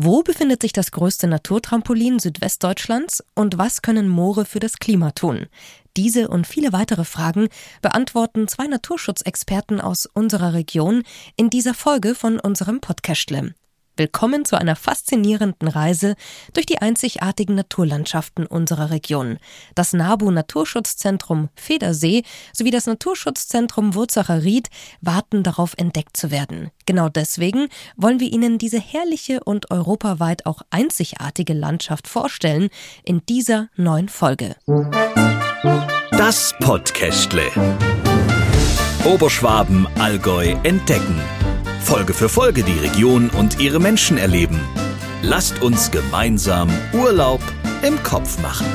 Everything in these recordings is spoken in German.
Wo befindet sich das größte Naturtrampolin Südwestdeutschlands und was können Moore für das Klima tun? Diese und viele weitere Fragen beantworten zwei Naturschutzexperten aus unserer Region in dieser Folge von unserem Podcastle. Willkommen zu einer faszinierenden Reise durch die einzigartigen Naturlandschaften unserer Region. Das NABU Naturschutzzentrum Federsee sowie das Naturschutzzentrum Wurzacher Ried warten darauf entdeckt zu werden. Genau deswegen wollen wir Ihnen diese herrliche und europaweit auch einzigartige Landschaft vorstellen in dieser neuen Folge. Das Podcastle. Oberschwaben, Allgäu entdecken. Folge für Folge die Region und ihre Menschen erleben. Lasst uns gemeinsam Urlaub im Kopf machen.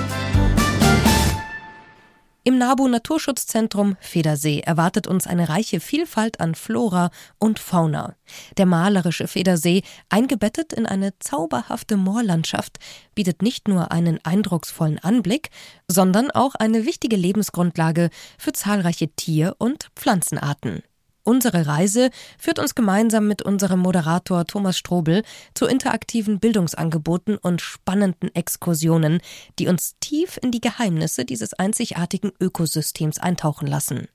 Im NABU Naturschutzzentrum Federsee erwartet uns eine reiche Vielfalt an Flora und Fauna. Der malerische Federsee, eingebettet in eine zauberhafte Moorlandschaft, bietet nicht nur einen eindrucksvollen Anblick, sondern auch eine wichtige Lebensgrundlage für zahlreiche Tier- und Pflanzenarten. Unsere Reise führt uns gemeinsam mit unserem Moderator Thomas Strobel zu interaktiven Bildungsangeboten und spannenden Exkursionen, die uns tief in die Geheimnisse dieses einzigartigen Ökosystems eintauchen lassen.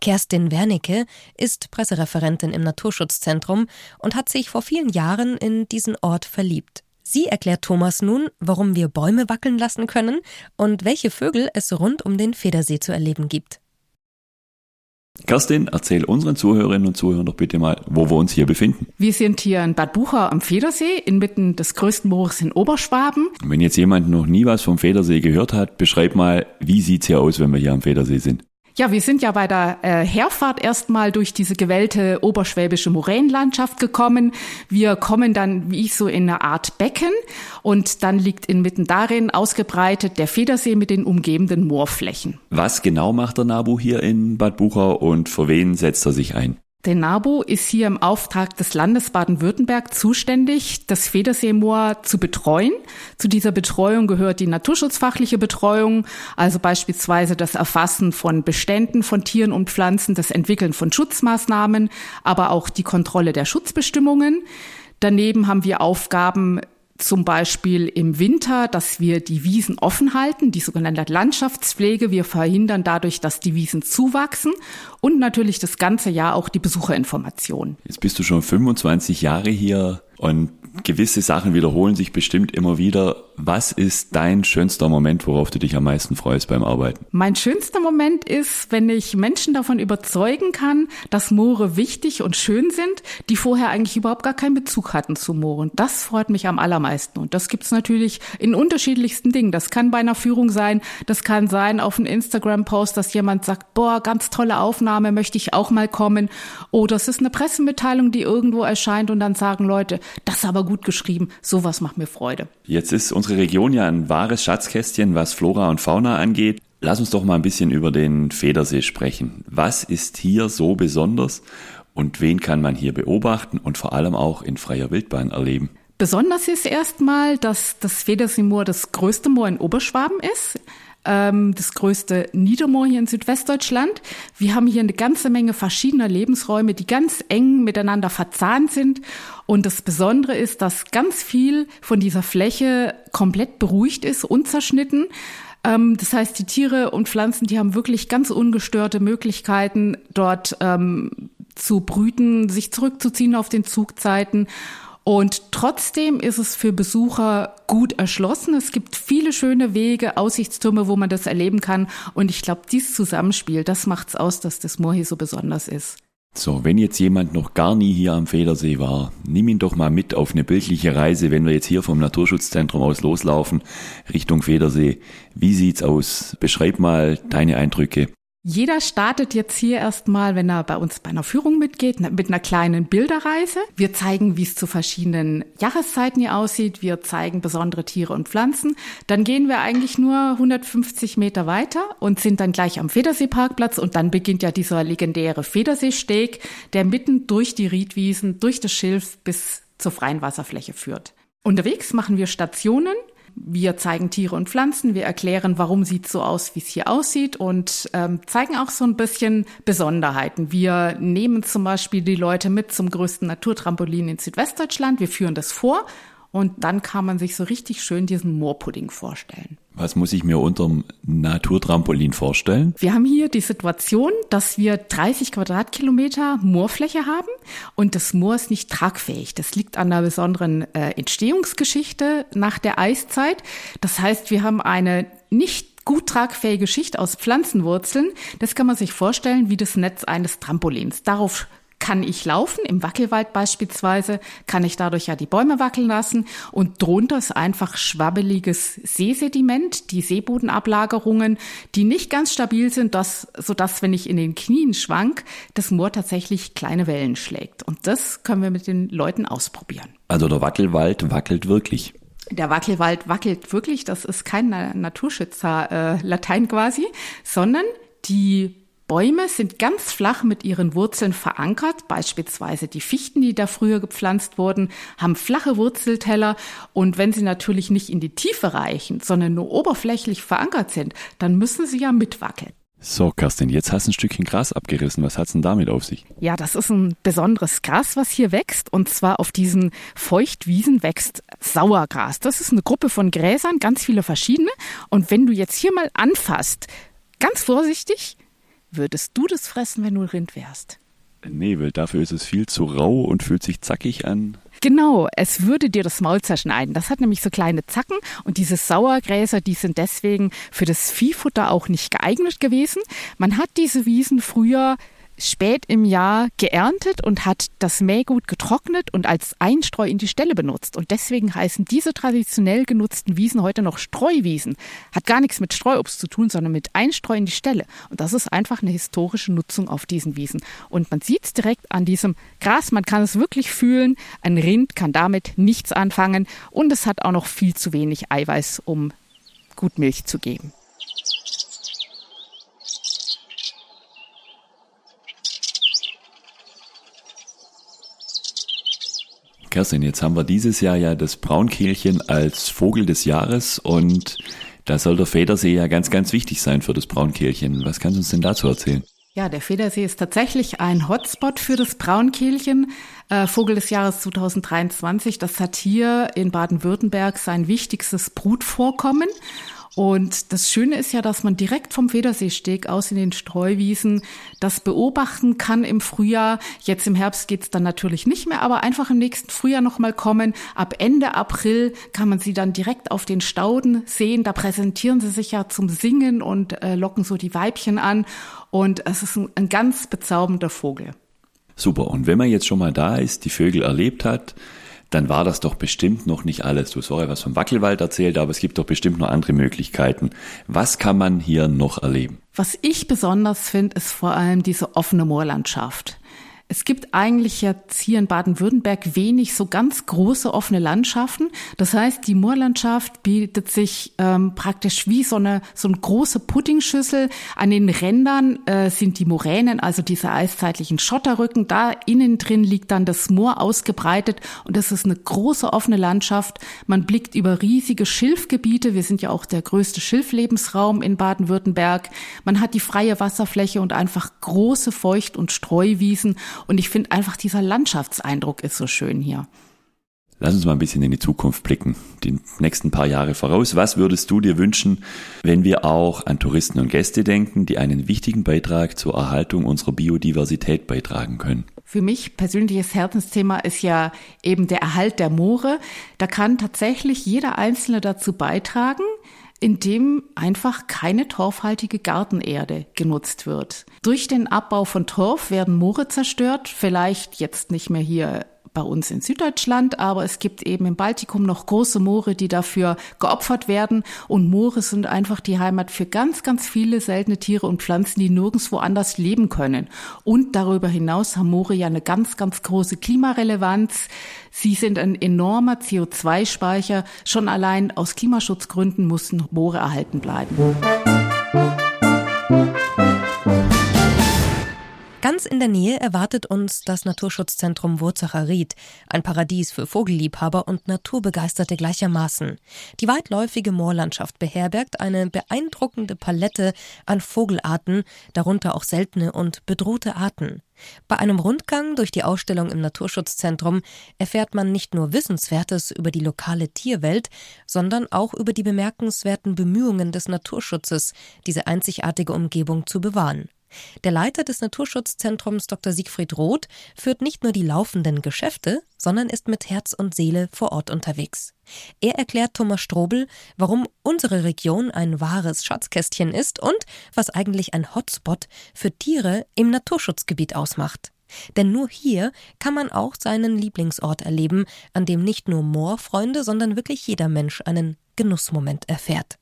Kerstin Wernicke ist Pressereferentin im Naturschutzzentrum und hat sich vor vielen Jahren in diesen Ort verliebt. Sie erklärt Thomas nun, warum wir Bäume wackeln lassen können und welche Vögel es rund um den Federsee zu erleben gibt. Kerstin, erzähl unseren Zuhörerinnen und Zuhörern doch bitte mal, wo wir uns hier befinden. Wir sind hier in Bad Bucher am Federsee, inmitten des größten Moores in Oberschwaben. Wenn jetzt jemand noch nie was vom Federsee gehört hat, beschreib mal, wie sieht's hier aus, wenn wir hier am Federsee sind? Ja, wir sind ja bei der äh, Herfahrt erstmal durch diese gewellte oberschwäbische Moränenlandschaft gekommen. Wir kommen dann wie so in eine Art Becken und dann liegt inmitten darin ausgebreitet der Federsee mit den umgebenden Moorflächen. Was genau macht der NABU hier in Bad Bucher und für wen setzt er sich ein? Der NABU ist hier im Auftrag des Landes Baden-Württemberg zuständig, das Federseemoor zu betreuen. Zu dieser Betreuung gehört die naturschutzfachliche Betreuung, also beispielsweise das Erfassen von Beständen von Tieren und Pflanzen, das Entwickeln von Schutzmaßnahmen, aber auch die Kontrolle der Schutzbestimmungen. Daneben haben wir Aufgaben zum Beispiel im Winter, dass wir die Wiesen offen halten, die sogenannte Landschaftspflege. Wir verhindern dadurch, dass die Wiesen zuwachsen und natürlich das ganze Jahr auch die Besucherinformation. Jetzt bist du schon 25 Jahre hier und gewisse Sachen wiederholen sich bestimmt immer wieder. Was ist dein schönster Moment, worauf du dich am meisten freust beim Arbeiten? Mein schönster Moment ist, wenn ich Menschen davon überzeugen kann, dass Moore wichtig und schön sind, die vorher eigentlich überhaupt gar keinen Bezug hatten zu Mooren. Das freut mich am allermeisten. Und das gibt's natürlich in unterschiedlichsten Dingen. Das kann bei einer Führung sein, das kann sein auf einem Instagram-Post, dass jemand sagt, boah, ganz tolle Aufnahme, möchte ich auch mal kommen. Oder es ist eine Pressemitteilung, die irgendwo erscheint und dann sagen Leute, das ist aber gut geschrieben, sowas macht mir Freude. Jetzt ist unsere Region ja ein wahres Schatzkästchen, was Flora und Fauna angeht. Lass uns doch mal ein bisschen über den Federsee sprechen. Was ist hier so besonders und wen kann man hier beobachten und vor allem auch in freier Wildbahn erleben? Besonders ist erstmal, dass das Federseemoor das größte Moor in Oberschwaben ist ähm, das größte Niedermoor hier in Südwestdeutschland. Wir haben hier eine ganze Menge verschiedener Lebensräume, die ganz eng miteinander verzahnt sind. Und das Besondere ist, dass ganz viel von dieser Fläche komplett beruhigt ist, unzerschnitten. Ähm, das heißt, die Tiere und Pflanzen, die haben wirklich ganz ungestörte Möglichkeiten, dort ähm, zu brüten, sich zurückzuziehen auf den Zugzeiten. Und trotzdem ist es für Besucher gut erschlossen. Es gibt viele schöne Wege, Aussichtstürme, wo man das erleben kann. Und ich glaube, dieses Zusammenspiel, das macht's aus, dass das Moor hier so besonders ist. So, wenn jetzt jemand noch gar nie hier am Federsee war, nimm ihn doch mal mit auf eine bildliche Reise, wenn wir jetzt hier vom Naturschutzzentrum aus loslaufen, Richtung Federsee. Wie sieht's aus? Beschreib mal deine Eindrücke. Jeder startet jetzt hier erstmal, wenn er bei uns bei einer Führung mitgeht, mit einer kleinen Bilderreise. Wir zeigen, wie es zu verschiedenen Jahreszeiten hier aussieht. Wir zeigen besondere Tiere und Pflanzen. Dann gehen wir eigentlich nur 150 Meter weiter und sind dann gleich am Federseeparkplatz und dann beginnt ja dieser legendäre Federseesteg, der mitten durch die Riedwiesen, durch das Schilf bis zur freien Wasserfläche führt. Unterwegs machen wir Stationen wir zeigen Tiere und Pflanzen, wir erklären, warum sieht so aus, wie es hier aussieht und ähm, zeigen auch so ein bisschen Besonderheiten. Wir nehmen zum Beispiel die Leute mit zum größten Naturtrampolin in Südwestdeutschland, wir führen das vor Und dann kann man sich so richtig schön diesen Moorpudding vorstellen. Was muss ich mir unterm Naturtrampolin vorstellen? Wir haben hier die Situation, dass wir 30 Quadratkilometer Moorfläche haben und das Moor ist nicht tragfähig. Das liegt an einer besonderen äh, Entstehungsgeschichte nach der Eiszeit. Das heißt, wir haben eine nicht gut tragfähige Schicht aus Pflanzenwurzeln. Das kann man sich vorstellen wie das Netz eines Trampolins. Darauf kann ich laufen, im Wackelwald beispielsweise, kann ich dadurch ja die Bäume wackeln lassen und drunter ist einfach schwabbeliges Seesediment, die Seebodenablagerungen, die nicht ganz stabil sind, dass, sodass, wenn ich in den Knien schwank, das Moor tatsächlich kleine Wellen schlägt. Und das können wir mit den Leuten ausprobieren. Also der Wackelwald wackelt wirklich. Der Wackelwald wackelt wirklich, das ist kein Naturschützer äh, Latein quasi, sondern die Bäume sind ganz flach mit ihren Wurzeln verankert, beispielsweise die Fichten, die da früher gepflanzt wurden, haben flache Wurzelteller und wenn sie natürlich nicht in die Tiefe reichen, sondern nur oberflächlich verankert sind, dann müssen sie ja mitwackeln. So, Kerstin, jetzt hast du ein Stückchen Gras abgerissen. Was hat's denn damit auf sich? Ja, das ist ein besonderes Gras, was hier wächst. Und zwar auf diesen Feuchtwiesen wächst Sauergras. Das ist eine Gruppe von Gräsern, ganz viele verschiedene. Und wenn du jetzt hier mal anfasst, ganz vorsichtig, Würdest du das fressen, wenn du Rind wärst? Nee, weil dafür ist es viel zu rau und fühlt sich zackig an. Genau, es würde dir das Maul zerschneiden. Das hat nämlich so kleine Zacken und diese Sauergräser, die sind deswegen für das Viehfutter auch nicht geeignet gewesen. Man hat diese Wiesen früher spät im Jahr geerntet und hat das Mähgut getrocknet und als Einstreu in die Stelle benutzt. Und deswegen heißen diese traditionell genutzten Wiesen heute noch Streuwiesen. Hat gar nichts mit Streuobst zu tun, sondern mit Einstreu in die Stelle. Und das ist einfach eine historische Nutzung auf diesen Wiesen. Und man sieht es direkt an diesem Gras, man kann es wirklich fühlen. Ein Rind kann damit nichts anfangen und es hat auch noch viel zu wenig Eiweiß, um gut Milch zu geben. Kerstin, jetzt haben wir dieses Jahr ja das Braunkehlchen als Vogel des Jahres und da soll der Federsee ja ganz, ganz wichtig sein für das Braunkehlchen. Was kannst du uns denn dazu erzählen? Ja, der Federsee ist tatsächlich ein Hotspot für das Braunkehlchen. Äh, Vogel des Jahres 2023. Das hat hier in Baden-Württemberg sein wichtigstes Brutvorkommen. Und das Schöne ist ja, dass man direkt vom Federseesteg aus in den Streuwiesen das beobachten kann im Frühjahr. Jetzt im Herbst geht's dann natürlich nicht mehr, aber einfach im nächsten Frühjahr nochmal kommen. Ab Ende April kann man sie dann direkt auf den Stauden sehen. Da präsentieren sie sich ja zum Singen und äh, locken so die Weibchen an. Und es ist ein, ein ganz bezaubernder Vogel. Super. Und wenn man jetzt schon mal da ist, die Vögel erlebt hat, dann war das doch bestimmt noch nicht alles. Du hast vorher was vom Wackelwald erzählt, aber es gibt doch bestimmt noch andere Möglichkeiten. Was kann man hier noch erleben? Was ich besonders finde, ist vor allem diese offene Moorlandschaft. Es gibt eigentlich jetzt hier in Baden-Württemberg wenig so ganz große offene Landschaften. Das heißt, die Moorlandschaft bietet sich ähm, praktisch wie so eine so eine große Puddingschüssel. An den Rändern äh, sind die Moränen, also diese eiszeitlichen Schotterrücken. Da innen drin liegt dann das Moor ausgebreitet und das ist eine große offene Landschaft. Man blickt über riesige Schilfgebiete. Wir sind ja auch der größte Schilflebensraum in Baden-Württemberg. Man hat die freie Wasserfläche und einfach große Feucht- und Streuwiesen und ich finde einfach, dieser Landschaftseindruck ist so schön hier. Lass uns mal ein bisschen in die Zukunft blicken, die nächsten paar Jahre voraus. Was würdest du dir wünschen, wenn wir auch an Touristen und Gäste denken, die einen wichtigen Beitrag zur Erhaltung unserer Biodiversität beitragen können? Für mich persönliches Herzensthema ist ja eben der Erhalt der Moore. Da kann tatsächlich jeder Einzelne dazu beitragen, indem einfach keine torfhaltige Gartenerde genutzt wird. Durch den Abbau von Torf werden Moore zerstört, vielleicht jetzt nicht mehr hier bei uns in Süddeutschland, aber es gibt eben im Baltikum noch große Moore, die dafür geopfert werden. Und Moore sind einfach die Heimat für ganz, ganz viele seltene Tiere und Pflanzen, die nirgendwo anders leben können. Und darüber hinaus haben Moore ja eine ganz, ganz große Klimarelevanz. Sie sind ein enormer CO2-Speicher. Schon allein aus Klimaschutzgründen mussten Moore erhalten bleiben. Ganz in der Nähe erwartet uns das Naturschutzzentrum Wurzacher Ried, ein Paradies für Vogelliebhaber und Naturbegeisterte gleichermaßen. Die weitläufige Moorlandschaft beherbergt eine beeindruckende Palette an Vogelarten, darunter auch seltene und bedrohte Arten. Bei einem Rundgang durch die Ausstellung im Naturschutzzentrum erfährt man nicht nur Wissenswertes über die lokale Tierwelt, sondern auch über die bemerkenswerten Bemühungen des Naturschutzes, diese einzigartige Umgebung zu bewahren. Der Leiter des Naturschutzzentrums Dr. Siegfried Roth führt nicht nur die laufenden Geschäfte, sondern ist mit Herz und Seele vor Ort unterwegs. Er erklärt Thomas Strobel, warum unsere Region ein wahres Schatzkästchen ist und was eigentlich ein Hotspot für Tiere im Naturschutzgebiet ausmacht. Denn nur hier kann man auch seinen Lieblingsort erleben, an dem nicht nur Moorfreunde, sondern wirklich jeder Mensch einen Genussmoment erfährt.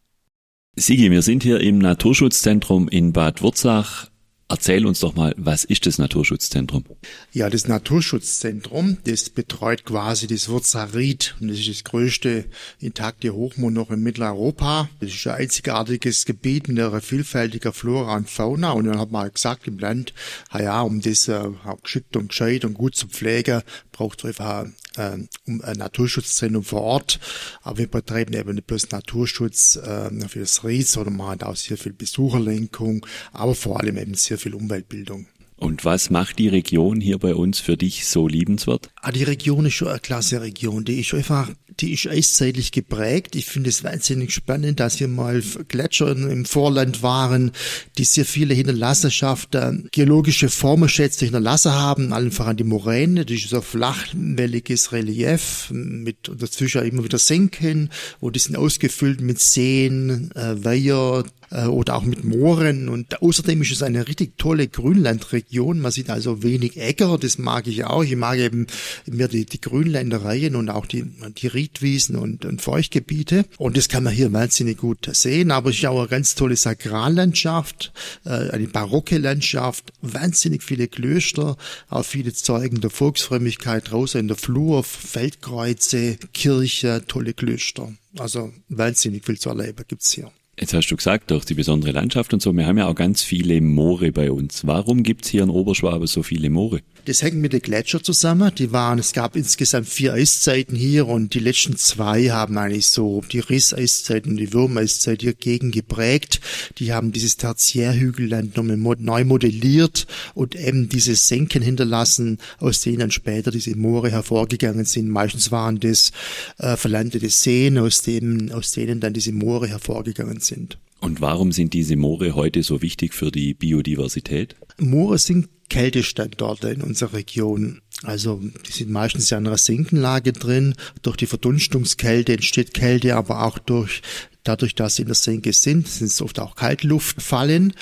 Sigi, wir sind hier im Naturschutzzentrum in Bad Wurzach. Erzähl uns doch mal, was ist das Naturschutzzentrum? Ja, das Naturschutzzentrum, das betreut quasi das Wurzarit und das ist das größte intakte Hochmoor noch in Mitteleuropa. Das ist ein einzigartiges Gebiet mit einer vielfältiger Flora und Fauna und dann hat man gesagt im Land, ja, um das äh, geschickt und gescheit und gut zu pflegen, braucht es einfach äh, um ein Naturschutzzentrum vor Ort. Aber wir betreiben eben nicht bloß Naturschutz äh, für das Ried, sondern machen auch sehr viel Besucherlenkung, aber vor allem eben sehr viel Umweltbildung. Und was macht die Region hier bei uns für dich so liebenswert? Ah, die Region ist schon eine klasse Region. Die ist einfach, die ist eiszeitlich geprägt. Ich finde es wahnsinnig spannend, dass hier mal Gletscher im Vorland waren, die sehr viele Hinterlassenschaften, geologische Formenschätze hinterlassen haben, allen voran die Moräne. Das ist so flachwelliges Relief mit dazwischen immer wieder Senken und die sind ausgefüllt mit Seen, äh, Weiher, äh, oder auch mit Mooren. Und außerdem ist es eine richtig tolle Grünlandregion. Man sieht also wenig Äcker, das mag ich auch. Ich mag eben mehr die, die Grünländereien und auch die, die Riedwiesen und, und Feuchtgebiete. Und das kann man hier wahnsinnig gut sehen. Aber es ist auch eine ganz tolle Sakrallandschaft, äh, eine barocke Landschaft, wahnsinnig viele Klöster, auch viele Zeugen der Volksfrömmigkeit draußen in der Flur, Feldkreuze, Kirche, tolle Klöster. Also wahnsinnig viel zu erleben gibt's hier. Jetzt hast du gesagt, durch die besondere Landschaft und so, wir haben ja auch ganz viele Moore bei uns. Warum gibt's hier in Oberschwabe so viele Moore? Das hängt mit den Gletscher zusammen. Die waren, es gab insgesamt vier Eiszeiten hier und die letzten zwei haben eigentlich so die Risseiszeit und die Würmeiszeit hier gegen geprägt. Die haben dieses Tertiärhügelland nochmal neu modelliert und eben diese Senken hinterlassen, aus denen dann später diese Moore hervorgegangen sind. Meistens waren das äh, verlandete Seen, aus, dem, aus denen dann diese Moore hervorgegangen sind. Und warum sind diese Moore heute so wichtig für die Biodiversität? Moore sind Kältestandorte in unserer Region. Also die sind meistens ja in einer Senkenlage drin. Durch die Verdunstungskälte entsteht Kälte, aber auch durch Dadurch, dass sie in der Senke sind, sind es oft auch Kaltluftfallen.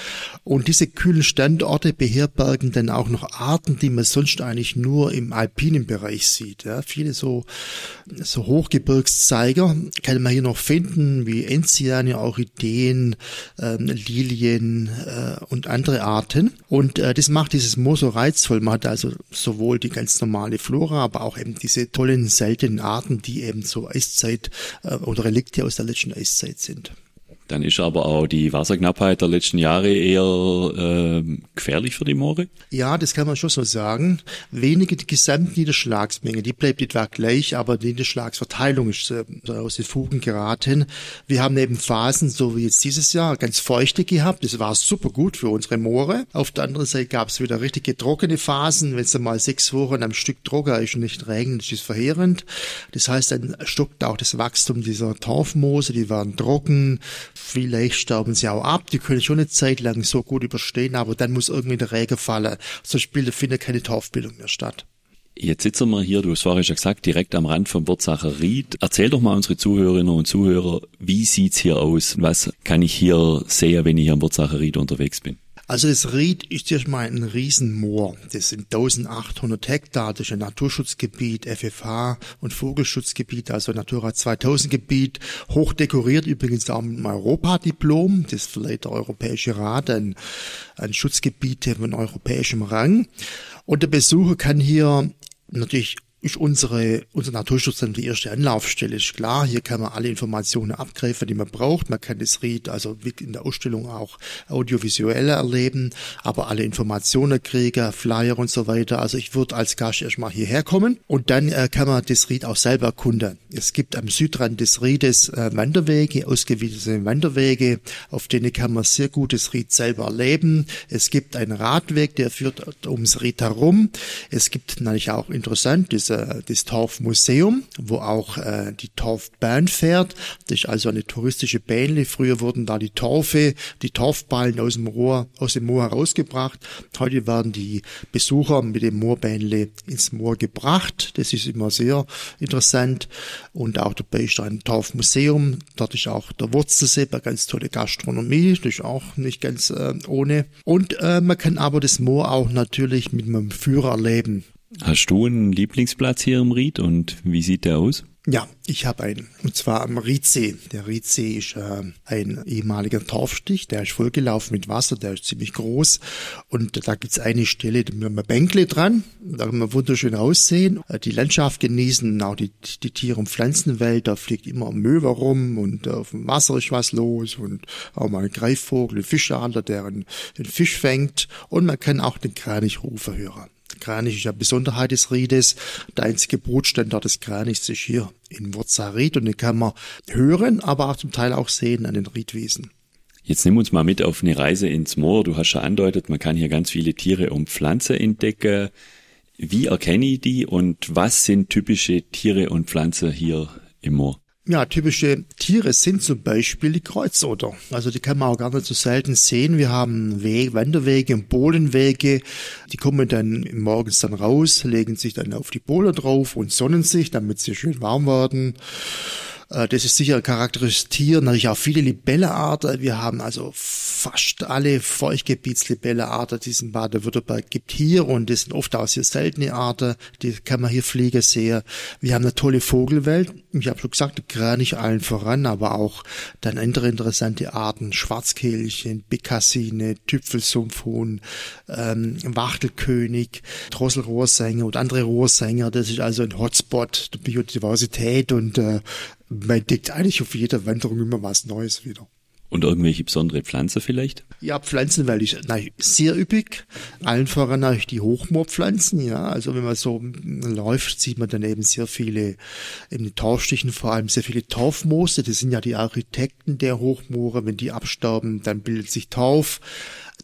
Und diese kühlen Standorte beherbergen dann auch noch Arten, die man sonst eigentlich nur im alpinen Bereich sieht. Ja, viele so, so Hochgebirgszeiger kann man hier noch finden, wie Enziane, Orchideen, ähm, Lilien äh, und andere Arten. Und äh, das macht dieses Moor so reizvoll. Man hat also sowohl die ganz normale Flora, aber auch eben diese tollen, seltenen Arten, die eben so Eiszeit äh, oder Relikte aus der letzten Eiszeit sind. Dann ist aber auch die Wasserknappheit der letzten Jahre eher äh, gefährlich für die Moore? Ja, das kann man schon so sagen. Wenige die Gesamtniederschlagsmenge, die bleibt etwa gleich, aber die Niederschlagsverteilung ist äh, aus den Fugen geraten. Wir haben eben Phasen, so wie jetzt dieses Jahr, ganz feuchte gehabt. Das war super gut für unsere Moore. Auf der anderen Seite gab es wieder richtige trockene Phasen. Wenn es mal sechs Wochen am Stück trocken ist und nicht regnet, ist es verheerend. Das heißt, dann stockt auch das Wachstum dieser Torfmoose, die waren trocken Vielleicht sterben sie auch ab, die können schon eine Zeit lang so gut überstehen, aber dann muss irgendwie der Regen fallen. Sonst findet keine Torfbildung mehr statt. Jetzt sitzen wir hier, du hast vorhin schon gesagt, direkt am Rand vom Wurzacher Ried. Erzähl doch mal unsere Zuhörerinnen und Zuhörer, wie sieht's hier aus? Was kann ich hier sehen, wenn ich hier am Wurzacher Ried unterwegs bin? Also das Ried ist erstmal ein Riesenmoor. Das sind 1800 Hektar, das ist ein Naturschutzgebiet, FFH und Vogelschutzgebiet, also Natura 2000 Gebiet. Hoch dekoriert übrigens auch mit einem Europadiplom. Das verleiht der Europäische Rat ein, ein Schutzgebiet von europäischem Rang. Und der Besucher kann hier natürlich ist unsere, unser Naturschutz dann die erste Anlaufstelle. Ist klar, hier kann man alle Informationen abgreifen, die man braucht. Man kann das Ried also wie in der Ausstellung auch audiovisuell erleben, aber alle Informationen kriegen, Flyer und so weiter. Also ich würde als Gast erstmal hierher kommen und dann äh, kann man das Ried auch selber erkunden. Es gibt am Südrand des Riedes äh, Wanderwege, ausgewiesene Wanderwege, auf denen kann man sehr gut das Ried selber erleben. Es gibt einen Radweg, der führt ums Ried herum. Es gibt natürlich auch interessant das äh, das Torfmuseum, wo auch äh, die Torfbahn fährt. Das ist also eine touristische Bähnle. Früher wurden da die Torfe, die Torfballen aus dem Rohr, aus dem Moor herausgebracht. Heute werden die Besucher mit dem Moorbähnle ins Moor gebracht. Das ist immer sehr interessant. Und auch dabei ist ein Torfmuseum. Dort ist auch der Wurzelsee, eine ganz tolle Gastronomie. Das ist auch nicht ganz äh, ohne. Und äh, man kann aber das Moor auch natürlich mit einem Führer erleben. Hast du einen Lieblingsplatz hier im Ried und wie sieht der aus? Ja, ich habe einen. Und zwar am Riedsee. Der Riedsee ist äh, ein ehemaliger Torfstich, der ist vollgelaufen mit Wasser, der ist ziemlich groß. Und da gibt's eine Stelle mit einem Bänkle dran. Da kann man wunderschön aussehen, äh, die Landschaft genießen, auch die, die Tiere- und Pflanzenwelt. Da fliegt immer ein Möwe rum und auf dem Wasser ist was los und auch mal ein Greifvogel, ein Fischadler, der einen, einen Fisch fängt. Und man kann auch den Kranichrufe hören. Eine Besonderheit des Riedes. Der einzige Brutstandort des Kranichs ist hier in Wurzarit und den kann man hören, aber auch zum Teil auch sehen an den Riedwiesen. Jetzt nimm uns mal mit auf eine Reise ins Moor. Du hast schon andeutet, man kann hier ganz viele Tiere und Pflanzen entdecken. Wie erkenne ich die und was sind typische Tiere und Pflanzen hier im Moor? Ja, typische Tiere sind zum Beispiel die Kreuzotter. Also die kann man auch gar nicht so selten sehen. Wir haben Wege, Wanderwege und Bohlenwege. Die kommen dann morgens dann raus, legen sich dann auf die Bohlen drauf und sonnen sich, damit sie schön warm werden. Äh, das ist sicher charakteristisches Tier. Natürlich auch viele Libellearten. Wir haben also fast alle Feuchtgebietslibellearten, die es in Baden-Württemberg gibt hier und das sind oft auch sehr seltene Arten. Die kann man hier fliegen sehen. Wir haben eine tolle Vogelwelt. Ich habe schon gesagt, Kranich allen voran, aber auch dann andere interessante Arten. Schwarzkehlchen, Bekassine, Tüpfelsumpfhuhn, ähm, Wachtelkönig, Drosselrohrsänger und andere Rohrsänger. Das ist also ein Hotspot der Biodiversität und äh, man entdeckt eigentlich auf jeder Wanderung immer was Neues wieder. Und irgendwelche besondere Pflanze vielleicht? Ja, Pflanzen, weil ich na, sehr üppig. Allen voran natürlich die Hochmoorpflanzen, ja. Also wenn man so läuft, sieht man dann eben sehr viele, in den Torfstichen vor allem sehr viele Torfmoose. Das sind ja die Architekten der Hochmoore. Wenn die absterben, dann bildet sich Torf.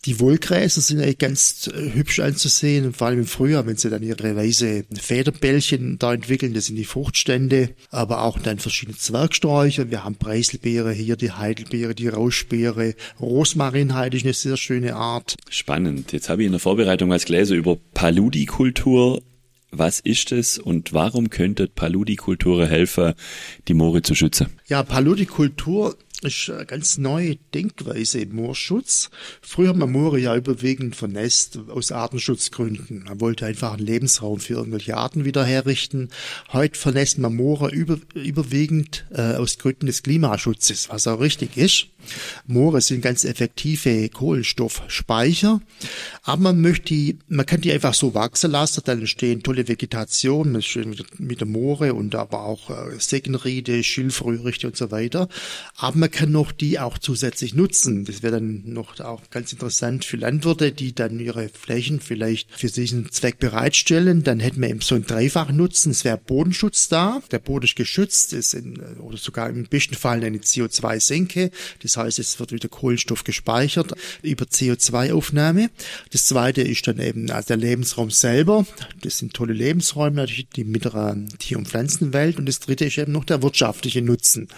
Die Wohlgräser sind eigentlich ganz äh, hübsch anzusehen, vor allem im Frühjahr, wenn sie dann ihre weiße Federbällchen da entwickeln, das sind die Fruchtstände, aber auch dann verschiedene Zwergsträucher. Wir haben Preiselbeere hier, die Heidelbeere, die Rauschbeere, Rosmarinheit ist eine sehr schöne Art. Spannend. Jetzt habe ich in der Vorbereitung was gelesen über Paludikultur. Was ist es und warum könnte Paludikultur helfen, die Moore zu schützen? Ja, Paludikultur ist eine ganz neue Denkweise im Moorschutz. Früher haben wir Moore ja überwiegend vernässt aus Artenschutzgründen. Man wollte einfach einen Lebensraum für irgendwelche Arten wieder herrichten. Heute vernässt man Moore über, überwiegend äh, aus Gründen des Klimaschutzes, was auch richtig ist. Moore sind ganz effektive Kohlenstoffspeicher, aber man möchte die, man kann die einfach so wachsen lassen, dann entstehen tolle Vegetation, mit der Moore und aber auch äh, Seggenriede, Schilfröhrichte und so weiter. Aber man kann noch die auch zusätzlich nutzen. Das wäre dann noch auch ganz interessant für Landwirte, die dann ihre Flächen vielleicht für diesen Zweck bereitstellen. Dann hätten wir eben so einen dreifachen Nutzen. Es wäre Bodenschutz da. Der Boden ist geschützt, ist in, oder sogar im besten Fall eine CO2-Senke. Das heißt, es wird wieder Kohlenstoff gespeichert über CO2-Aufnahme. Das zweite ist dann eben also der Lebensraum selber. Das sind tolle Lebensräume, natürlich die mittlere Tier- und Pflanzenwelt. Und das dritte ist eben noch der wirtschaftliche Nutzen.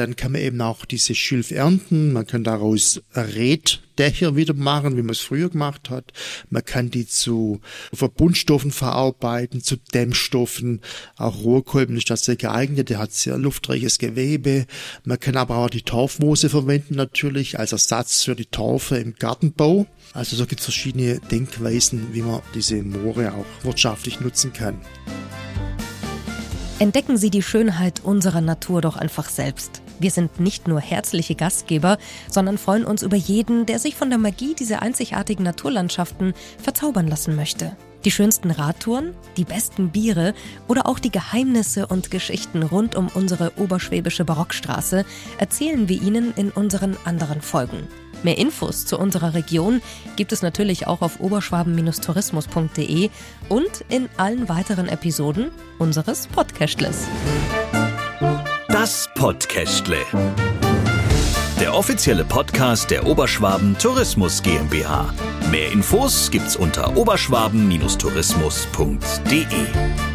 Dann kann man eben auch diese Schilf ernten. Man kann daraus Reddächer wieder machen, wie man es früher gemacht hat. Man kann die zu Verbundstoffen verarbeiten, zu Dämmstoffen. Auch Rohrkolben ist das sehr geeignet. Der hat sehr luftreiches Gewebe. Man kann aber auch die Torfmoose verwenden natürlich als Ersatz für die Torfe im Gartenbau. Also so gibt es verschiedene Denkweisen, wie man diese Moore auch wirtschaftlich nutzen kann. Entdecken Sie die Schönheit unserer Natur doch einfach selbst. Wir sind nicht nur herzliche Gastgeber, sondern freuen uns über jeden, der sich von der Magie dieser einzigartigen Naturlandschaften verzaubern lassen möchte. Die schönsten Radtouren, die besten Biere oder auch die Geheimnisse und Geschichten rund um unsere oberschwäbische Barockstraße erzählen wir Ihnen in unseren anderen Folgen. Mehr Infos zu unserer Region gibt es natürlich auch auf oberschwaben-tourismus.de und in allen weiteren Episoden unseres Podcastles. Das Podcastle. Der offizielle Podcast der Oberschwaben Tourismus GmbH. Mehr Infos gibt's unter oberschwaben-tourismus.de.